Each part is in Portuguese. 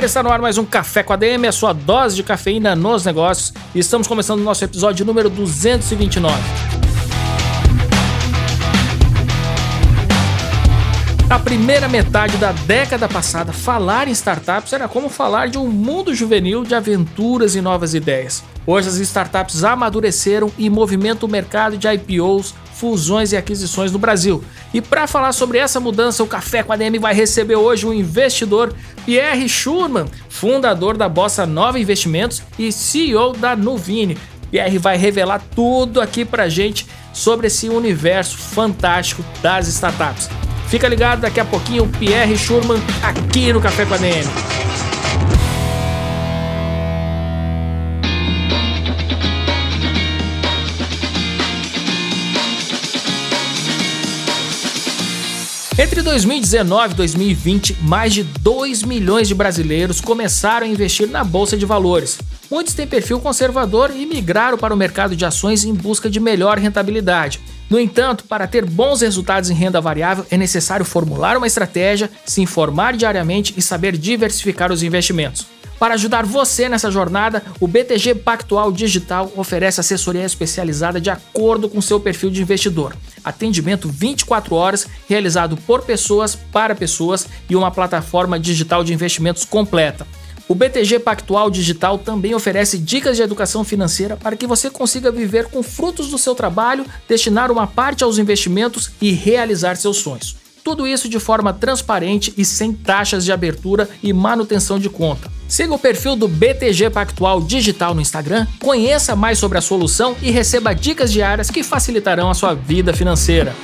galera, está no ar mais um Café com a DM, a sua dose de cafeína nos negócios. E estamos começando o nosso episódio número 229. Na primeira metade da década passada, falar em startups era como falar de um mundo juvenil de aventuras e novas ideias. Hoje as startups amadureceram e movimentam o mercado de IPOs, fusões e aquisições no Brasil. E para falar sobre essa mudança, o Café com a DM vai receber hoje o investidor Pierre Schurman, fundador da Bossa Nova Investimentos e CEO da Nuvini. Pierre vai revelar tudo aqui pra gente sobre esse universo fantástico das startups. Fica ligado, daqui a pouquinho o Pierre Schurman aqui no Café com a DM. Entre 2019 e 2020, mais de 2 milhões de brasileiros começaram a investir na bolsa de valores. Muitos têm perfil conservador e migraram para o mercado de ações em busca de melhor rentabilidade. No entanto, para ter bons resultados em renda variável, é necessário formular uma estratégia, se informar diariamente e saber diversificar os investimentos. Para ajudar você nessa jornada, o BTG Pactual Digital oferece assessoria especializada de acordo com seu perfil de investidor. Atendimento 24 horas, realizado por pessoas para pessoas e uma plataforma digital de investimentos completa. O BTG Pactual Digital também oferece dicas de educação financeira para que você consiga viver com frutos do seu trabalho, destinar uma parte aos investimentos e realizar seus sonhos. Tudo isso de forma transparente e sem taxas de abertura e manutenção de conta. Siga o perfil do BTG Pactual Digital no Instagram, conheça mais sobre a solução e receba dicas diárias que facilitarão a sua vida financeira.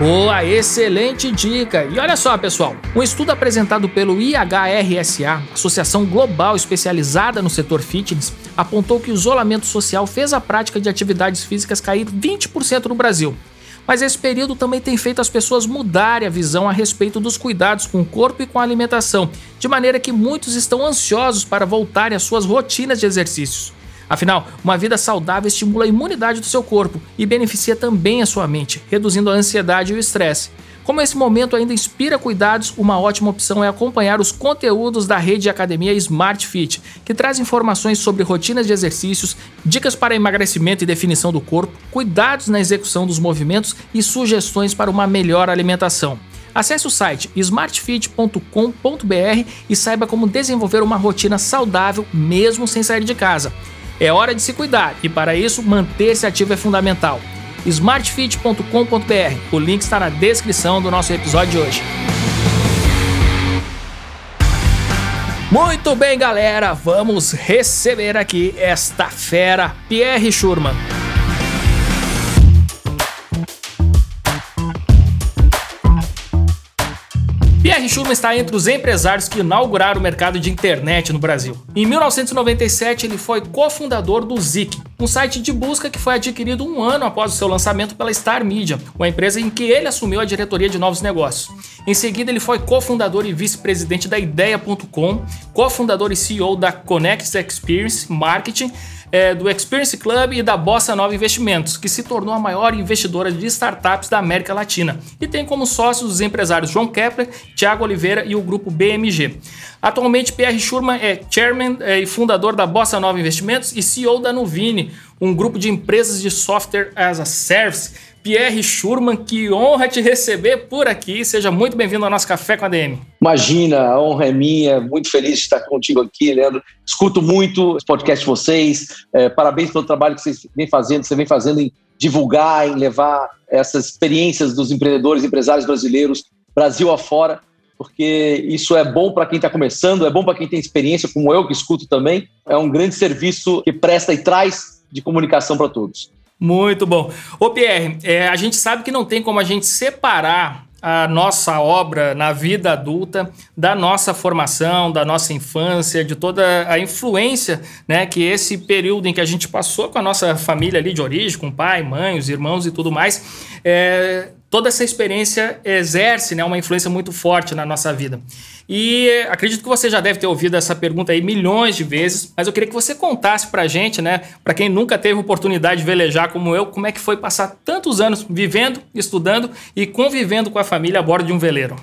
Boa, excelente dica! E olha só, pessoal, um estudo apresentado pelo IHRSA, Associação Global Especializada no Setor Fitness, apontou que o isolamento social fez a prática de atividades físicas cair 20% no Brasil. Mas esse período também tem feito as pessoas mudarem a visão a respeito dos cuidados com o corpo e com a alimentação, de maneira que muitos estão ansiosos para voltarem às suas rotinas de exercícios. Afinal, uma vida saudável estimula a imunidade do seu corpo e beneficia também a sua mente, reduzindo a ansiedade e o estresse. Como esse momento ainda inspira cuidados, uma ótima opção é acompanhar os conteúdos da rede de academia Smart Fit, que traz informações sobre rotinas de exercícios, dicas para emagrecimento e definição do corpo, cuidados na execução dos movimentos e sugestões para uma melhor alimentação. Acesse o site smartfit.com.br e saiba como desenvolver uma rotina saudável mesmo sem sair de casa. É hora de se cuidar e, para isso, manter-se ativo é fundamental. smartfit.com.br. O link está na descrição do nosso episódio de hoje. Muito bem, galera, vamos receber aqui esta fera, Pierre Schurman. Pierre Schurman está entre os empresários que inauguraram o mercado de internet no Brasil. Em 1997, ele foi cofundador do Zik, um site de busca que foi adquirido um ano após o seu lançamento pela Star Media, uma empresa em que ele assumiu a diretoria de novos negócios. Em seguida, ele foi cofundador e vice-presidente da Ideia.com, cofundador e CEO da Connect Experience Marketing é, do Experience Club e da Bossa Nova Investimentos, que se tornou a maior investidora de startups da América Latina. E tem como sócios os empresários João Kepler, Thiago Oliveira e o grupo BMG. Atualmente, Pierre Schurman é chairman é, e fundador da Bossa Nova Investimentos e CEO da Nuvini, um grupo de empresas de software as a service Pierre Schurman, que honra te receber por aqui. Seja muito bem-vindo ao nosso Café com a DM. Imagina, a honra é minha, muito feliz de estar contigo aqui, Leandro. Escuto muito os podcasts de vocês, é, parabéns pelo trabalho que vocês vêm fazendo, você vem fazendo em divulgar, em levar essas experiências dos empreendedores, empresários brasileiros, Brasil afora, porque isso é bom para quem está começando, é bom para quem tem experiência, como eu que escuto também. É um grande serviço que presta e traz de comunicação para todos. Muito bom. Ô Pierre, é, a gente sabe que não tem como a gente separar a nossa obra na vida adulta, da nossa formação, da nossa infância, de toda a influência né, que esse período em que a gente passou com a nossa família ali de origem, com pai, mãe, os irmãos e tudo mais, é, toda essa experiência exerce né, uma influência muito forte na nossa vida. E acredito que você já deve ter ouvido essa pergunta aí milhões de vezes, mas eu queria que você contasse pra gente, né, para quem nunca teve oportunidade de velejar como eu, como é que foi passar tantos anos vivendo, estudando e convivendo com a família a bordo de um veleiro.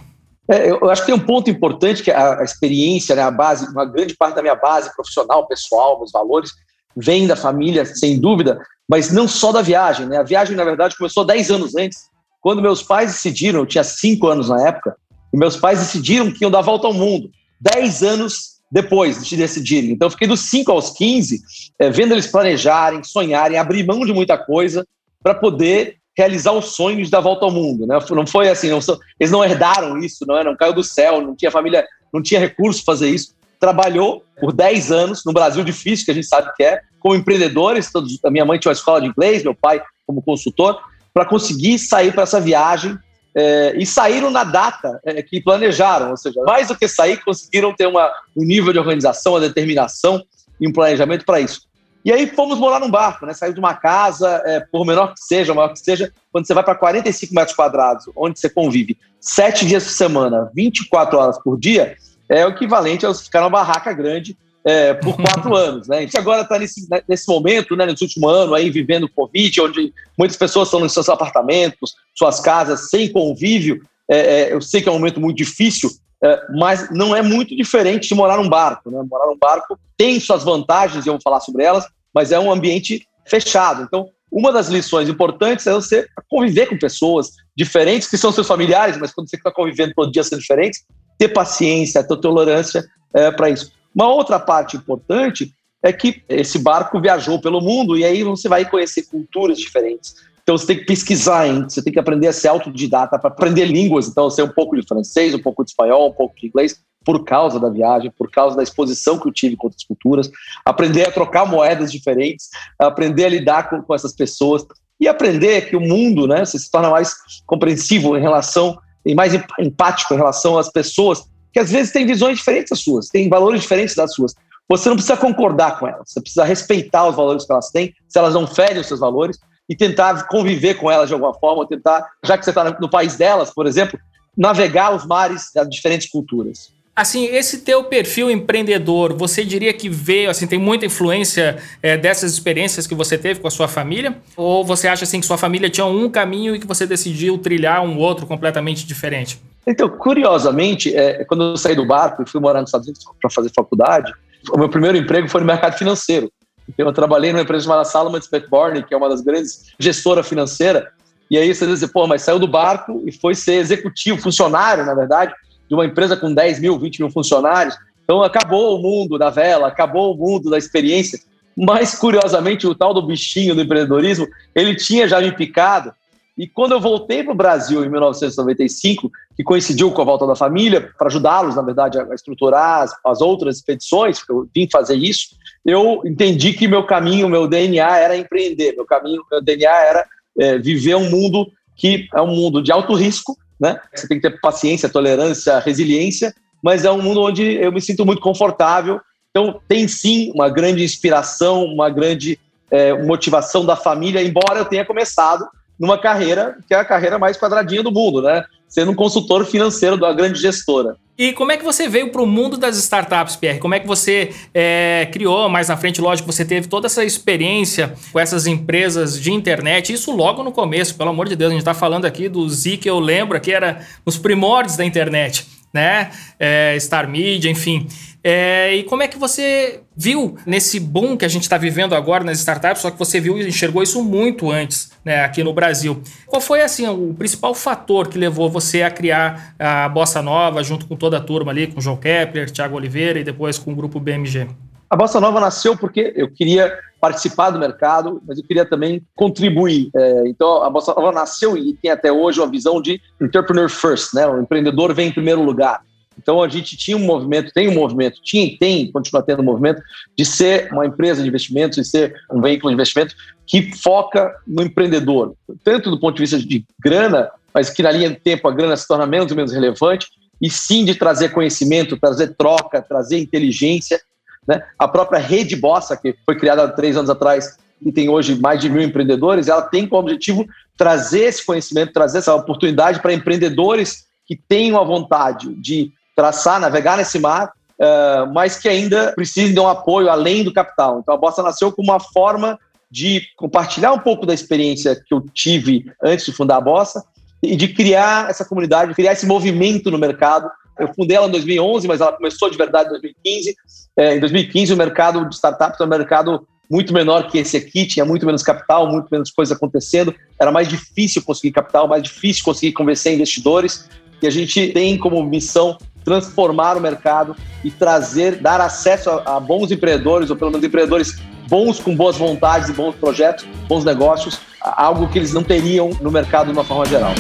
É, eu acho que tem um ponto importante que a, a experiência, né, a base, uma grande parte da minha base profissional, pessoal, meus valores, vem da família, sem dúvida, mas não só da viagem. Né? A viagem, na verdade, começou 10 anos antes quando meus pais decidiram, eu tinha cinco anos na época, e meus pais decidiram que iam dar a volta ao mundo. Dez anos depois de decidirem. Então, eu fiquei dos 5 aos 15, é, vendo eles planejarem, sonharem, abrir mão de muita coisa para poder realizar os sonhos da volta ao mundo. Né? Não foi assim, não, eles não herdaram isso, não, é? não caiu do céu, não tinha família, não tinha recurso para fazer isso. Trabalhou por 10 anos no Brasil difícil, que a gente sabe que é, como empreendedores. Todos, a minha mãe tinha uma escola de inglês, meu pai como consultor para conseguir sair para essa viagem é, e saíram na data é, que planejaram, ou seja, mais do que sair, conseguiram ter uma, um nível de organização, uma determinação e um planejamento para isso. E aí fomos morar num barco, né? Sair de uma casa, é, por menor que seja, maior que seja, quando você vai para 45 metros quadrados, onde você convive sete dias por semana, 24 horas por dia, é o equivalente a ficar numa barraca grande é, por quatro anos. Né? A gente agora está nesse, né, nesse momento, né, nesse último ano, aí, vivendo o Covid, onde muitas pessoas estão nos seus apartamentos, suas casas, sem convívio. É, é, eu sei que é um momento muito difícil, é, mas não é muito diferente de morar num barco. Né? Morar num barco tem suas vantagens, e eu vou falar sobre elas, mas é um ambiente fechado. Então, uma das lições importantes é você conviver com pessoas diferentes, que são seus familiares, mas quando você está convivendo todo dia são diferentes, ter paciência, ter tolerância é, para isso. Uma outra parte importante é que esse barco viajou pelo mundo e aí você vai conhecer culturas diferentes. Então você tem que pesquisar, hein? você tem que aprender a ser autodidata para aprender línguas. Então, eu sei um pouco de francês, um pouco de espanhol, um pouco de inglês, por causa da viagem, por causa da exposição que eu tive com outras culturas. Aprender a trocar moedas diferentes, aprender a lidar com, com essas pessoas e aprender que o mundo, né, você se torna mais compreensivo em relação e mais empático em relação às pessoas que às vezes têm visões diferentes das suas, têm valores diferentes das suas. Você não precisa concordar com elas, você precisa respeitar os valores que elas têm, se elas não ferem os seus valores, e tentar conviver com elas de alguma forma, tentar, já que você está no país delas, por exemplo, navegar os mares das diferentes culturas. Assim, esse teu perfil empreendedor, você diria que veio, assim, tem muita influência é, dessas experiências que você teve com a sua família? Ou você acha, assim, que sua família tinha um caminho e que você decidiu trilhar um outro completamente diferente? Então, curiosamente, é, quando eu saí do barco e fui morar nos Estados Unidos para fazer faculdade, o meu primeiro emprego foi no mercado financeiro. Então, eu trabalhei numa empresa chamada Salomon Spetborn, que é uma das grandes gestora financeira. E aí você diz, pô, mas saiu do barco e foi ser executivo, funcionário, na verdade, de uma empresa com 10 mil, 20 mil funcionários. Então, acabou o mundo da vela, acabou o mundo da experiência. Mas, curiosamente, o tal do bichinho do empreendedorismo, ele tinha já me picado e quando eu voltei para o Brasil em 1995, que coincidiu com a volta da família, para ajudá-los, na verdade, a estruturar as, as outras expedições, porque eu vim fazer isso, eu entendi que meu caminho, meu DNA era empreender, meu caminho, meu DNA era é, viver um mundo que é um mundo de alto risco, né? Você tem que ter paciência, tolerância, resiliência, mas é um mundo onde eu me sinto muito confortável. Então, tem sim uma grande inspiração, uma grande é, motivação da família, embora eu tenha começado numa carreira que é a carreira mais quadradinha do mundo, né? Sendo um consultor financeiro da grande gestora. E como é que você veio para o mundo das startups, Pierre? Como é que você é, criou, mais na frente, lógico, você teve toda essa experiência com essas empresas de internet, isso logo no começo, pelo amor de Deus, a gente está falando aqui do Z que eu lembro, que era os primórdios da internet, né? É, Star Media, enfim. É, e como é que você viu nesse boom que a gente está vivendo agora nas startups, só que você viu e enxergou isso muito antes né, aqui no Brasil. Qual foi assim o principal fator que levou você a criar a Bossa Nova junto com toda a turma ali, com João Kepler, Thiago Oliveira e depois com o grupo BMG? A Bossa Nova nasceu porque eu queria participar do mercado, mas eu queria também contribuir. É, então, a Bossa Nova nasceu e tem até hoje uma visão de entrepreneur first, né? O empreendedor vem em primeiro lugar. Então a gente tinha um movimento, tem um movimento, tinha e tem, continua tendo um movimento de ser uma empresa de investimentos e ser um veículo de investimento que foca no empreendedor, tanto do ponto de vista de grana, mas que na linha do tempo a grana se torna menos e menos relevante, e sim de trazer conhecimento, trazer troca, trazer inteligência. Né? A própria Rede Bossa, que foi criada há três anos atrás e tem hoje mais de mil empreendedores, ela tem como objetivo trazer esse conhecimento, trazer essa oportunidade para empreendedores que tenham a vontade de traçar, navegar nesse mar, uh, mas que ainda precisem de um apoio além do capital. Então a Bossa nasceu como uma forma de compartilhar um pouco da experiência que eu tive antes de fundar a Bossa e de criar essa comunidade, criar esse movimento no mercado. Eu fundei ela em 2011, mas ela começou de verdade em 2015. É, em 2015, o mercado de startups é um mercado muito menor que esse aqui, tinha muito menos capital, muito menos coisas acontecendo, era mais difícil conseguir capital, mais difícil conseguir convencer investidores. E a gente tem como missão transformar o mercado e trazer, dar acesso a, a bons empreendedores, ou pelo menos empreendedores bons com boas vontades e bons projetos, bons negócios, algo que eles não teriam no mercado de uma forma geral.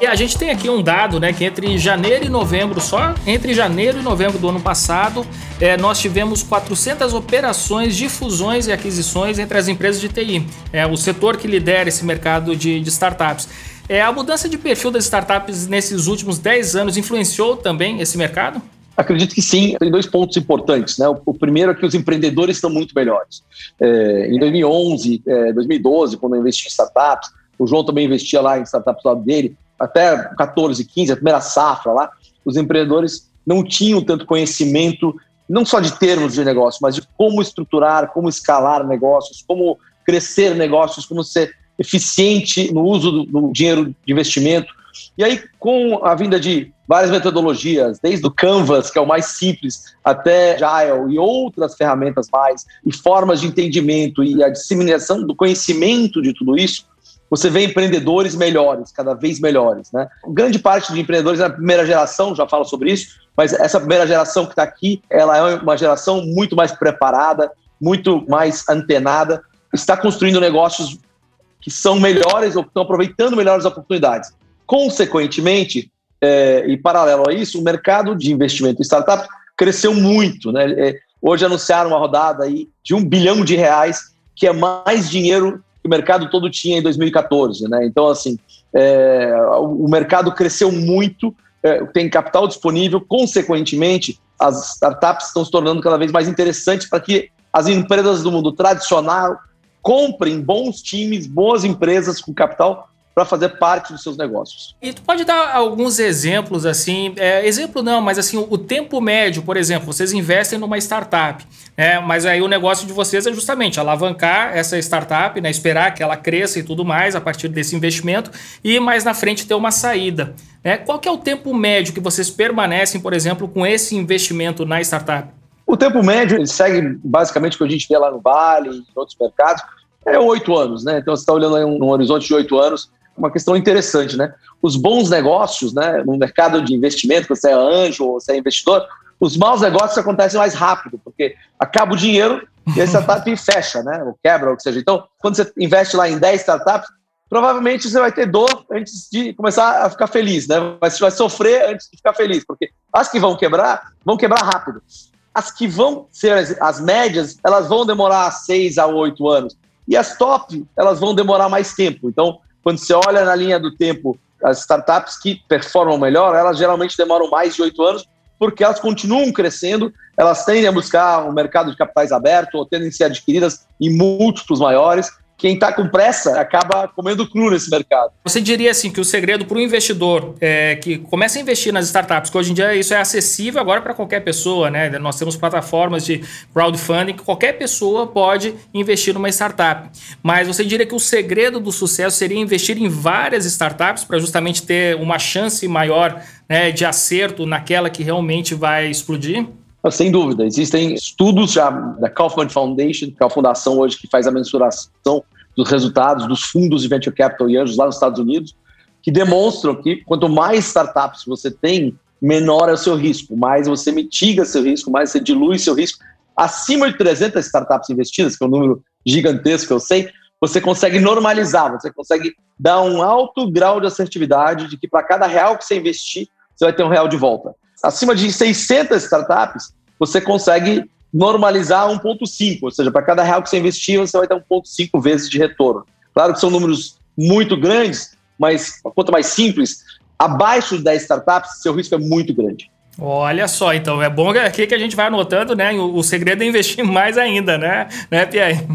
E a gente tem aqui um dado, né, que entre janeiro e novembro, só entre janeiro e novembro do ano passado, é, nós tivemos 400 operações de fusões e aquisições entre as empresas de TI, é o setor que lidera esse mercado de, de startups. É, a mudança de perfil das startups nesses últimos 10 anos influenciou também esse mercado? Acredito que sim. Tem dois pontos importantes. Né? O, primeiro é que os empreendedores estão muito melhores. É, em 2011, é, 2012, quando eu investi em startups, o João também investia lá em startups do lado dele, até 14, 15, a primeira safra lá, os empreendedores não tinham tanto conhecimento, não só de termos de negócio, mas de como estruturar, como escalar negócios, como crescer negócios, como ser eficiente no uso do, do dinheiro de investimento. E aí, com a vinda de várias metodologias, desde o Canvas, que é o mais simples, até Agile e outras ferramentas mais, e formas de entendimento e a disseminação do conhecimento de tudo isso, você vê empreendedores melhores, cada vez melhores. Né? Grande parte de empreendedores é primeira geração, já falo sobre isso, mas essa primeira geração que está aqui, ela é uma geração muito mais preparada, muito mais antenada, está construindo negócios que são melhores ou que estão aproveitando melhores oportunidades. Consequentemente, é, e paralelo a isso, o mercado de investimento em startups cresceu muito. Né? É, hoje anunciaram uma rodada aí de um bilhão de reais, que é mais dinheiro que o mercado todo tinha em 2014. Né? Então, assim, é, o mercado cresceu muito, é, tem capital disponível, consequentemente, as startups estão se tornando cada vez mais interessantes para que as empresas do mundo tradicional comprem bons times, boas empresas com capital para fazer parte dos seus negócios. E tu pode dar alguns exemplos assim, é, exemplo não, mas assim o tempo médio, por exemplo, vocês investem numa startup, né? Mas aí o negócio de vocês é justamente alavancar essa startup, né? Esperar que ela cresça e tudo mais a partir desse investimento e mais na frente ter uma saída. Né? Qual que é o tempo médio que vocês permanecem, por exemplo, com esse investimento na startup? O tempo médio ele segue basicamente o que a gente vê lá no Vale e em outros mercados é oito anos, né? Então você está olhando aí um, um horizonte de oito anos uma questão interessante, né? Os bons negócios, né, no mercado de investimento, quando você é anjo ou você é investidor, os maus negócios acontecem mais rápido, porque acaba o dinheiro e a startup fecha, né? Ou quebra, ou que seja. Então, quando você investe lá em 10 startups, provavelmente você vai ter dor antes de começar a ficar feliz, né? Você vai sofrer antes de ficar feliz, porque as que vão quebrar, vão quebrar rápido. As que vão ser as, as médias, elas vão demorar seis a oito anos. E as top, elas vão demorar mais tempo. Então, quando você olha na linha do tempo, as startups que performam melhor, elas geralmente demoram mais de oito anos, porque elas continuam crescendo, elas tendem a buscar um mercado de capitais aberto, ou tendem a ser adquiridas em múltiplos maiores, quem está com pressa acaba comendo cru nesse mercado. Você diria assim que o segredo para o investidor é, que começa a investir nas startups, que hoje em dia isso é acessível agora para qualquer pessoa, né? Nós temos plataformas de crowdfunding que qualquer pessoa pode investir numa startup. Mas você diria que o segredo do sucesso seria investir em várias startups para justamente ter uma chance maior né, de acerto naquela que realmente vai explodir? Sem dúvida, existem estudos já da Kaufman Foundation, que é a fundação hoje que faz a mensuração dos resultados dos fundos de venture capital e anjos lá nos Estados Unidos, que demonstram que quanto mais startups você tem, menor é o seu risco, mais você mitiga seu risco, mais você dilui seu risco. Acima de 300 startups investidas, que é um número gigantesco, eu sei, você consegue normalizar, você consegue dar um alto grau de assertividade de que para cada real que você investir, você vai ter um real de volta. Acima de 600 startups, você consegue normalizar 1,5, ou seja, para cada real que você investir, você vai ter 1,5 vezes de retorno. Claro que são números muito grandes, mas quanto mais simples, abaixo de 10 startups, seu risco é muito grande. Olha só, então é bom aqui que a gente vai anotando, né? O, o segredo é investir mais ainda, né, né, Pierre?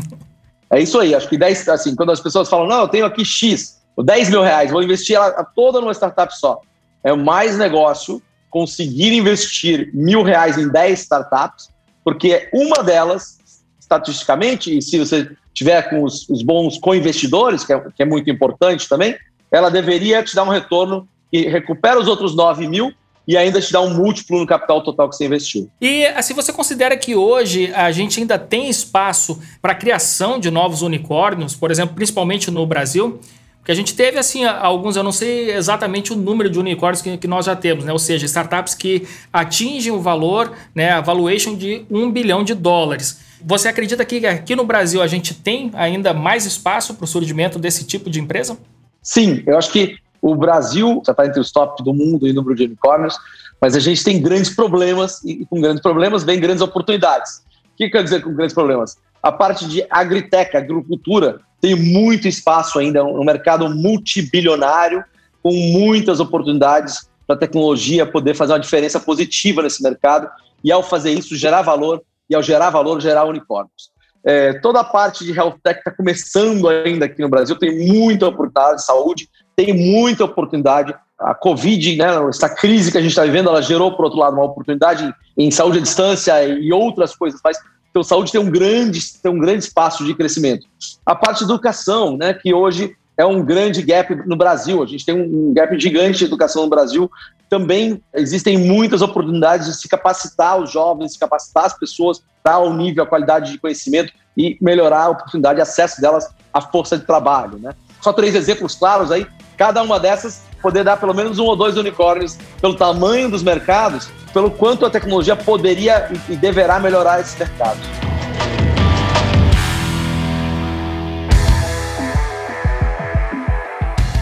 É isso aí, acho que 10, assim, quando as pessoas falam, não, eu tenho aqui X, 10 mil reais, vou investir ela toda numa startup só. É mais negócio conseguir investir mil reais em 10 startups, porque uma delas, estatisticamente, e se você tiver com os, os bons co-investidores, que, é, que é muito importante também, ela deveria te dar um retorno que recupera os outros 9 mil e ainda te dá um múltiplo no capital total que você investiu. E assim, você considera que hoje a gente ainda tem espaço para a criação de novos unicórnios, por exemplo, principalmente no Brasil? Porque a gente teve, assim, alguns, eu não sei exatamente o número de unicórnios que, que nós já temos, né? Ou seja, startups que atingem o valor, né, a valuation de um bilhão de dólares. Você acredita que aqui no Brasil a gente tem ainda mais espaço para o surgimento desse tipo de empresa? Sim, eu acho que o Brasil já está entre os top do mundo em número de unicórnios, mas a gente tem grandes problemas e com grandes problemas vem grandes oportunidades. O que quer dizer com grandes problemas? A parte de agritech, agricultura, tem muito espaço ainda, um mercado multibilionário, com muitas oportunidades para a tecnologia poder fazer uma diferença positiva nesse mercado e, ao fazer isso, gerar valor e, ao gerar valor, gerar unicórnios. É, toda a parte de health tech está começando ainda aqui no Brasil, tem muita oportunidade de saúde, tem muita oportunidade. A Covid, né, essa crise que a gente está vivendo, ela gerou, por outro lado, uma oportunidade em saúde à distância e outras coisas mais. Então, saúde tem um grande, tem um grande espaço de crescimento. A parte de educação, né, que hoje é um grande gap no Brasil. A gente tem um gap gigante de educação no Brasil. Também existem muitas oportunidades de se capacitar os jovens, se capacitar as pessoas para o nível, a qualidade de conhecimento e melhorar a oportunidade de acesso delas à força de trabalho. Né? Só três exemplos claros aí cada uma dessas poder dar pelo menos um ou dois unicórnios pelo tamanho dos mercados, pelo quanto a tecnologia poderia e deverá melhorar esses mercados.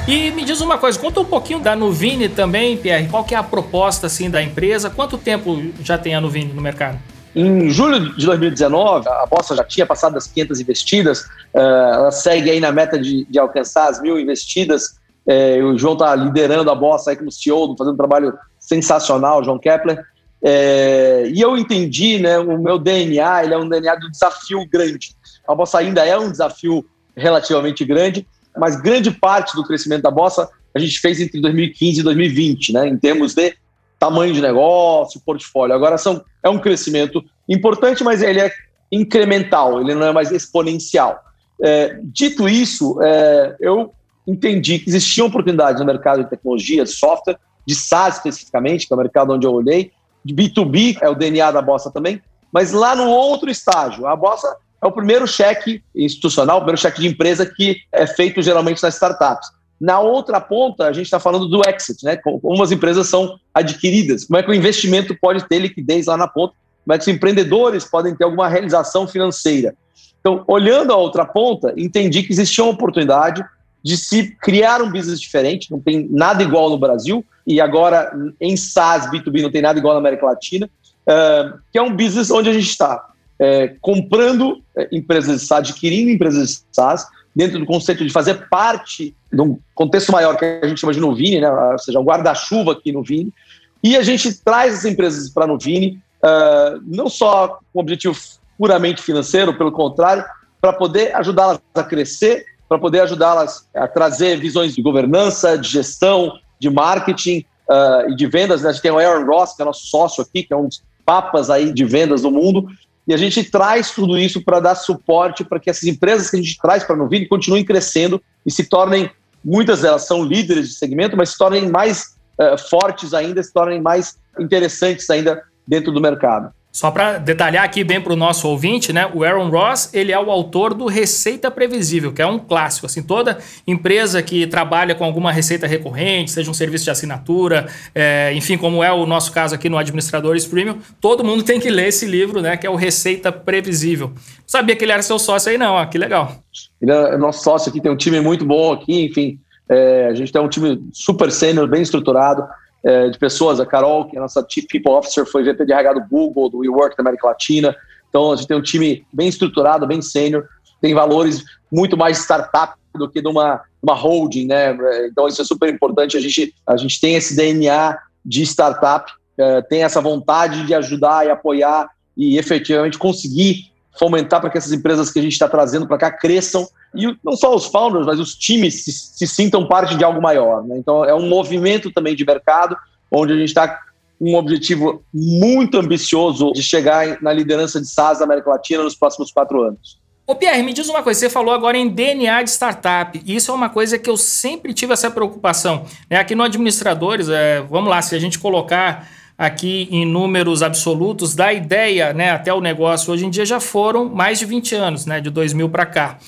E me diz uma coisa, conta um pouquinho da Nuvini também, Pierre. Qual que é a proposta assim da empresa? Quanto tempo já tem a Nuvini no mercado? Em julho de 2019, a bolsa já tinha passado das 500 investidas, eh, ela segue aí na meta de, de alcançar as mil investidas é, o João está liderando a bossa aí como CEO, fazendo um trabalho sensacional, João Kepler. É, e eu entendi, né, o meu DNA, ele é um DNA do desafio grande. A bossa ainda é um desafio relativamente grande, mas grande parte do crescimento da bossa a gente fez entre 2015 e 2020, né, em termos de tamanho de negócio, portfólio. Agora são, é um crescimento importante, mas ele é incremental, ele não é mais exponencial. É, dito isso, é, eu entendi que existia oportunidade no mercado de tecnologia, software, de SaaS especificamente, que é o mercado onde eu olhei, de B2B, é o DNA da Bossa também, mas lá no outro estágio, a Bossa é o primeiro cheque institucional, o primeiro cheque de empresa que é feito geralmente nas startups. Na outra ponta, a gente está falando do exit, né? Como as empresas são adquiridas, como é que o investimento pode ter liquidez lá na ponta, como é que os empreendedores podem ter alguma realização financeira. Então, olhando a outra ponta, entendi que existia uma oportunidade de se criar um business diferente, não tem nada igual no Brasil, e agora em SaaS, B2B, não tem nada igual na América Latina, uh, que é um business onde a gente está é, comprando é, empresas de SaaS, adquirindo empresas de SaaS, dentro do conceito de fazer parte de um contexto maior que a gente chama de Nuvini, né? ou seja, um guarda-chuva aqui no Vini, e a gente traz essas empresas para a Nuvini, uh, não só com objetivo puramente financeiro, pelo contrário, para poder ajudá-las a crescer para poder ajudá-las a trazer visões de governança, de gestão, de marketing uh, e de vendas. Né? A gente tem o Aaron Ross, que é nosso sócio aqui, que é um dos papas aí de vendas do mundo, e a gente traz tudo isso para dar suporte para que essas empresas que a gente traz para a Novini continuem crescendo e se tornem, muitas delas são líderes de segmento, mas se tornem mais uh, fortes ainda, se tornem mais interessantes ainda dentro do mercado. Só para detalhar aqui bem para o nosso ouvinte, né? O Aaron Ross ele é o autor do Receita Previsível, que é um clássico. Assim, toda empresa que trabalha com alguma receita recorrente, seja um serviço de assinatura, é, enfim, como é o nosso caso aqui no Administradores Premium, todo mundo tem que ler esse livro, né? Que é o Receita Previsível. Não sabia que ele era seu sócio aí, não. Ó, que legal. Ele é nosso sócio aqui, tem um time muito bom aqui, enfim. É, a gente tem um time super sênior, bem estruturado é, de pessoas. A Carol, que é a nossa Chief People Officer, foi VP de RH do Google, do WeWork da América Latina. Então, a gente tem um time bem estruturado, bem sênior, tem valores muito mais startup do que de uma, uma holding, né? Então, isso é super importante. A gente, a gente tem esse DNA de startup, é, tem essa vontade de ajudar e apoiar e efetivamente conseguir fomentar para que essas empresas que a gente está trazendo para cá cresçam e não só os founders, mas os times se, se sintam parte de algo maior. Né? Então, é um movimento também de mercado, onde a gente está com um objetivo muito ambicioso de chegar na liderança de SaaS América Latina nos próximos quatro anos. Ô Pierre, me diz uma coisa, você falou agora em DNA de startup, e isso é uma coisa que eu sempre tive essa preocupação. Né? Aqui no Administradores, é, vamos lá, se a gente colocar aqui em números absolutos, da ideia né, até o negócio, hoje em dia já foram mais de 20 anos, né, de 2000 para cá.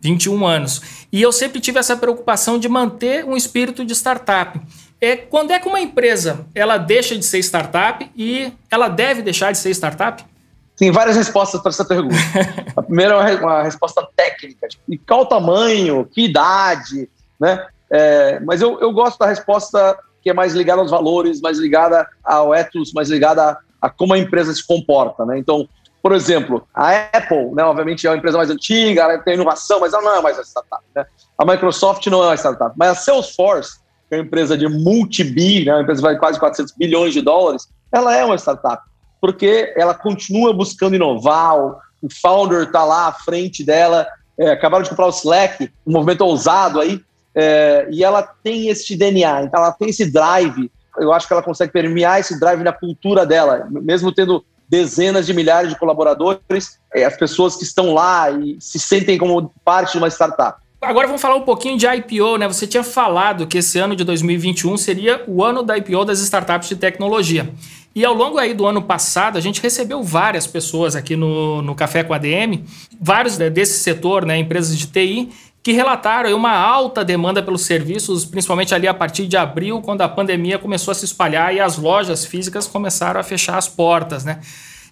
21 anos. E eu sempre tive essa preocupação de manter um espírito de startup. É, quando é que uma empresa ela deixa de ser startup e ela deve deixar de ser startup? Tem várias respostas para essa pergunta. a primeira é uma resposta técnica, tipo, e qual o tamanho, que idade, né? É, mas eu, eu gosto da resposta que é mais ligada aos valores, mais ligada ao ethos, mais ligada a, a como a empresa se comporta, né? Então, por exemplo, a Apple, né, obviamente é uma empresa mais antiga, ela tem inovação, mas ela não é mais uma startup. Né? A Microsoft não é uma startup. Mas a Salesforce, que é uma empresa de multi-bi, né, uma empresa de quase 400 bilhões de dólares, ela é uma startup, porque ela continua buscando inovar, o founder está lá à frente dela, é, acabaram de comprar o Slack, um movimento ousado aí, é, e ela tem esse DNA, então ela tem esse drive, eu acho que ela consegue permear esse drive na cultura dela, mesmo tendo dezenas de milhares de colaboradores, é, as pessoas que estão lá e se sentem como parte de uma startup. Agora vamos falar um pouquinho de IPO, né? Você tinha falado que esse ano de 2021 seria o ano da IPO das startups de tecnologia. E ao longo aí do ano passado, a gente recebeu várias pessoas aqui no, no Café com a DM, vários né, desse setor, né, empresas de TI, que relataram uma alta demanda pelos serviços, principalmente ali a partir de abril, quando a pandemia começou a se espalhar e as lojas físicas começaram a fechar as portas, né?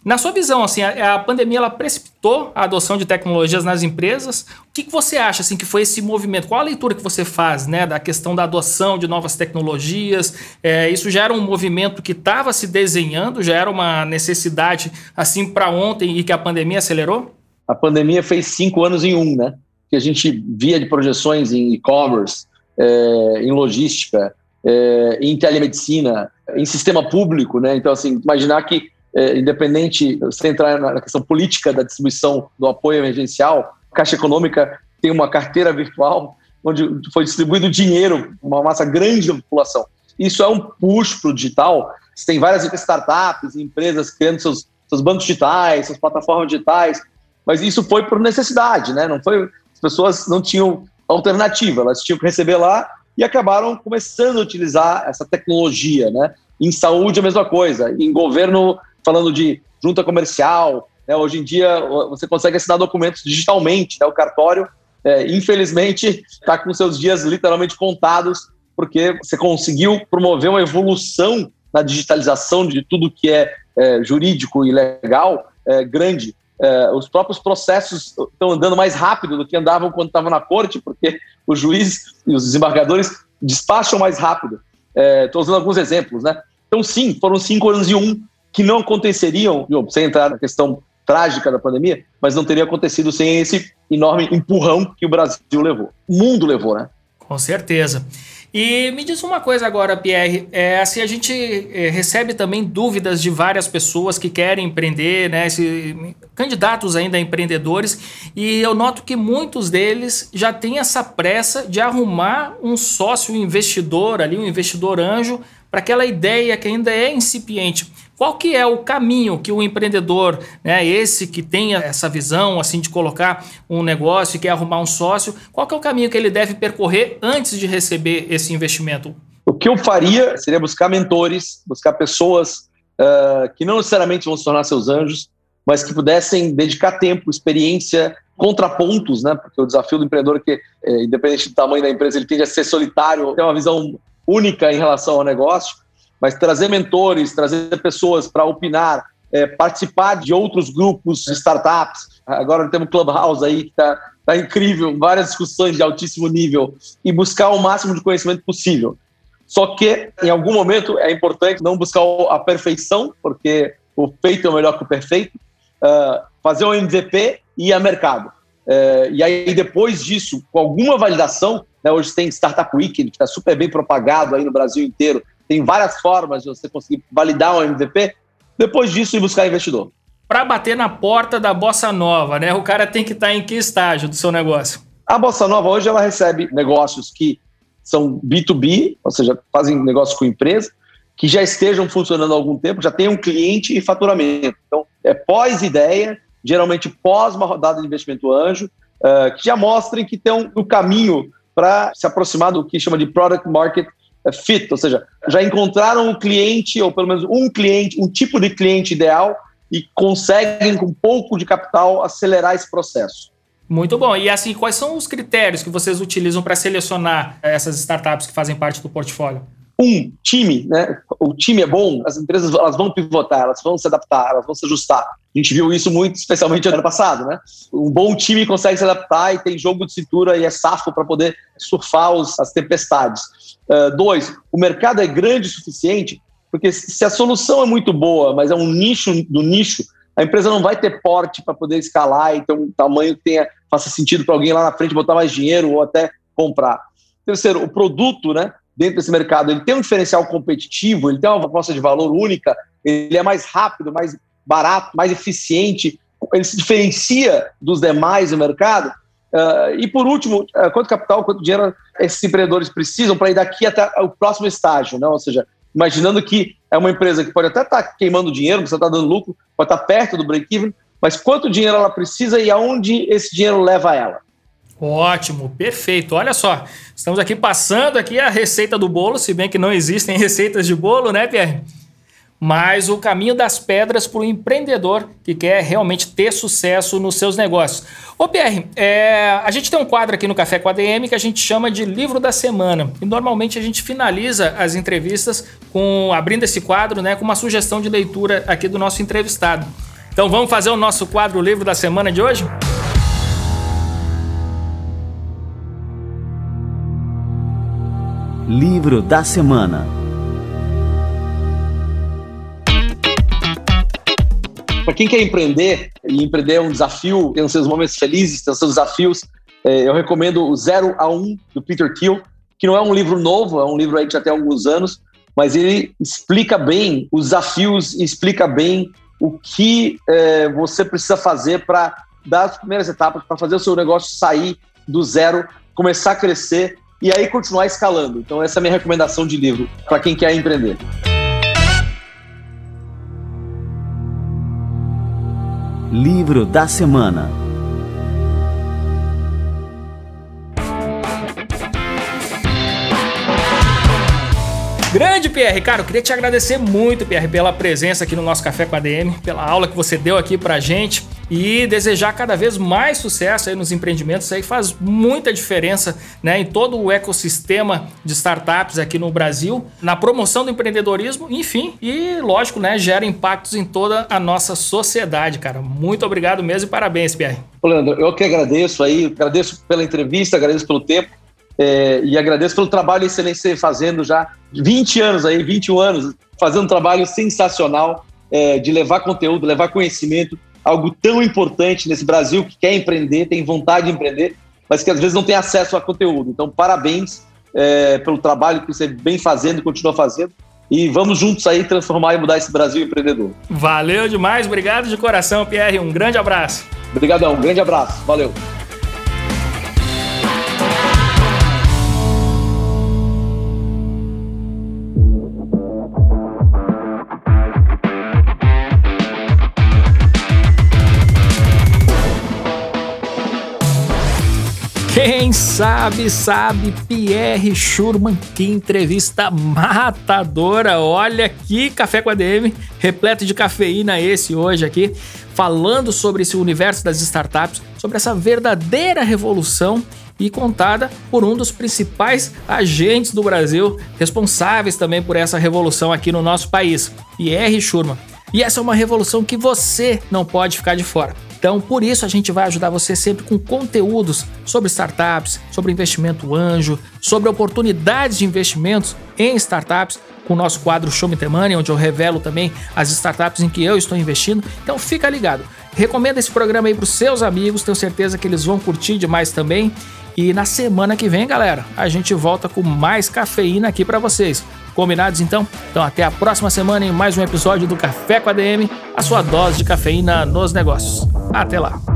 Na sua visão, assim, a, pandemia ela precipitou a adoção de tecnologias nas empresas. O que, que, você acha assim que foi esse movimento? Qual a leitura que você faz, né, da questão da adoção de novas tecnologias? É, isso já era um movimento que estava se desenhando, já era uma necessidade assim para ontem e que a pandemia acelerou? A pandemia fez cinco anos em um, né? Que a gente via de projeções em e-commerce, é, em logística, é, em telemedicina, em sistema público, né? Então, assim, imaginar que, é, independente, você entrar na questão política da distribuição do apoio emergencial, a Caixa Econômica tem uma carteira virtual onde foi distribuído dinheiro, uma massa grande da população. Isso é um push para o digital. Você tem várias startups, empresas criando seus, seus bancos digitais, suas plataformas digitais, mas isso foi por necessidade, né? Não foi as pessoas não tinham alternativa, elas tinham que receber lá e acabaram começando a utilizar essa tecnologia, né? Em saúde a mesma coisa, em governo falando de junta comercial, né? hoje em dia você consegue assinar documentos digitalmente, né? O cartório, é, infelizmente, está com seus dias literalmente contados porque você conseguiu promover uma evolução na digitalização de tudo que é, é jurídico e legal é, grande é, os próprios processos estão andando mais rápido do que andavam quando estavam na corte, porque o juiz e os desembargadores despacham mais rápido. Estou é, usando alguns exemplos, né? Então, sim, foram cinco anos e um que não aconteceriam, sem entrar na questão trágica da pandemia, mas não teria acontecido sem esse enorme empurrão que o Brasil levou. O mundo levou, né? Com certeza. E me diz uma coisa agora, Pierre. É, assim, a gente é, recebe também dúvidas de várias pessoas que querem empreender, né? Candidatos ainda a empreendedores, e eu noto que muitos deles já têm essa pressa de arrumar um sócio investidor ali, um investidor anjo, para aquela ideia que ainda é incipiente. Qual que é o caminho que o empreendedor, né, esse que tem essa visão assim de colocar um negócio e quer arrumar um sócio, qual que é o caminho que ele deve percorrer antes de receber esse investimento? O que eu faria seria buscar mentores, buscar pessoas uh, que não necessariamente vão se tornar seus anjos, mas que pudessem dedicar tempo, experiência, contrapontos, né? Porque o desafio do empreendedor é que, é, independente do tamanho da empresa, ele tende a ser solitário, tem uma visão única em relação ao negócio, mas trazer mentores, trazer pessoas para opinar, é, participar de outros grupos de startups. Agora temos Clubhouse aí que está tá incrível, várias discussões de altíssimo nível e buscar o máximo de conhecimento possível. Só que, em algum momento, é importante não buscar a perfeição, porque o feito é melhor que o perfeito, uh, fazer um MVP e ir a mercado. Uh, e aí, depois disso, com alguma validação, né, hoje tem Startup Weekend, que está super bem propagado aí no Brasil inteiro, tem várias formas de você conseguir validar um MVP, depois disso ir buscar investidor. Para bater na porta da Bossa Nova, né? O cara tem que estar tá em que estágio do seu negócio? A Bossa Nova hoje ela recebe negócios que são B2B, ou seja, fazem negócio com empresa, que já estejam funcionando há algum tempo, já tem um cliente e faturamento. Então, é pós-ideia, geralmente pós uma rodada de investimento anjo, uh, que já mostrem que estão no caminho para se aproximar do que chama de product market fit, ou seja, já encontraram o cliente, ou pelo menos um cliente, um tipo de cliente ideal e conseguem, com pouco de capital, acelerar esse processo. Muito bom. E assim, quais são os critérios que vocês utilizam para selecionar essas startups que fazem parte do portfólio? Um, time, né? O time é bom, as empresas elas vão pivotar, elas vão se adaptar, elas vão se ajustar. A gente viu isso muito, especialmente no ano passado, né? Um bom time consegue se adaptar e tem jogo de cintura e é safo para poder surfar os, as tempestades. Uh, dois, o mercado é grande o suficiente, porque se a solução é muito boa, mas é um nicho do nicho, a empresa não vai ter porte para poder escalar e ter um tamanho que tenha, faça sentido para alguém lá na frente botar mais dinheiro ou até comprar. Terceiro, o produto, né, dentro desse mercado, ele tem um diferencial competitivo, ele tem uma proposta de valor única, ele é mais rápido, mais barato, mais eficiente, ele se diferencia dos demais no mercado. Uh, e por último, uh, quanto capital, quanto dinheiro esses empreendedores precisam para ir daqui até o próximo estágio, né? ou seja, imaginando que é uma empresa que pode até estar tá queimando dinheiro, você está dando lucro, pode estar tá perto do break-even, mas quanto dinheiro ela precisa e aonde esse dinheiro leva ela. Ótimo, perfeito. Olha só, estamos aqui passando aqui a receita do bolo, se bem que não existem receitas de bolo, né, Pierre? mas o caminho das pedras para o empreendedor que quer realmente ter sucesso nos seus negócios. Ô Pierre, é, a gente tem um quadro aqui no Café com a DM que a gente chama de Livro da Semana. E normalmente a gente finaliza as entrevistas com abrindo esse quadro né, com uma sugestão de leitura aqui do nosso entrevistado. Então vamos fazer o nosso quadro Livro da Semana de hoje? Livro da Semana. Para quem quer empreender, e empreender é um desafio, tem os seus momentos felizes, tem os seus desafios, é, eu recomendo o Zero a Um, do Peter Thiel, que não é um livro novo, é um livro aí já tem alguns anos, mas ele explica bem os desafios explica bem o que é, você precisa fazer para dar as primeiras etapas, para fazer o seu negócio sair do zero, começar a crescer e aí continuar escalando. Então, essa é a minha recomendação de livro para quem quer empreender. Livro da Semana Grande Pierre, cara, eu queria te agradecer muito, Pierre, pela presença aqui no nosso Café com a DM, pela aula que você deu aqui pra gente e desejar cada vez mais sucesso aí nos empreendimentos. Isso aí faz muita diferença né, em todo o ecossistema de startups aqui no Brasil, na promoção do empreendedorismo, enfim, e lógico, né, gera impactos em toda a nossa sociedade, cara. Muito obrigado mesmo e parabéns, Pierre. Leandro, eu que agradeço aí, agradeço pela entrevista, agradeço pelo tempo. É, e agradeço pelo trabalho excelente que você fazendo já 20 anos aí, 21 anos, fazendo um trabalho sensacional é, de levar conteúdo, levar conhecimento, algo tão importante nesse Brasil que quer empreender, tem vontade de empreender, mas que às vezes não tem acesso a conteúdo. Então, parabéns é, pelo trabalho que você vem fazendo e continua fazendo. E vamos juntos aí transformar e mudar esse Brasil empreendedor. Valeu demais, obrigado de coração, Pierre. Um grande abraço. Obrigadão, um grande abraço. Valeu. Quem sabe, sabe, Pierre Schurman, que entrevista matadora. Olha que café com a DM, repleto de cafeína esse hoje aqui, falando sobre esse universo das startups, sobre essa verdadeira revolução e contada por um dos principais agentes do Brasil, responsáveis também por essa revolução aqui no nosso país, Pierre Schurman. E essa é uma revolução que você não pode ficar de fora. Então, por isso a gente vai ajudar você sempre com conteúdos sobre startups, sobre investimento anjo, sobre oportunidades de investimentos em startups, com o nosso quadro Show Me The Money, onde eu revelo também as startups em que eu estou investindo. Então, fica ligado. Recomenda esse programa aí para os seus amigos, tenho certeza que eles vão curtir demais também. E na semana que vem, galera, a gente volta com mais cafeína aqui para vocês. Combinados então? Então até a próxima semana em mais um episódio do Café com a DM, a sua dose de cafeína nos negócios. Até lá.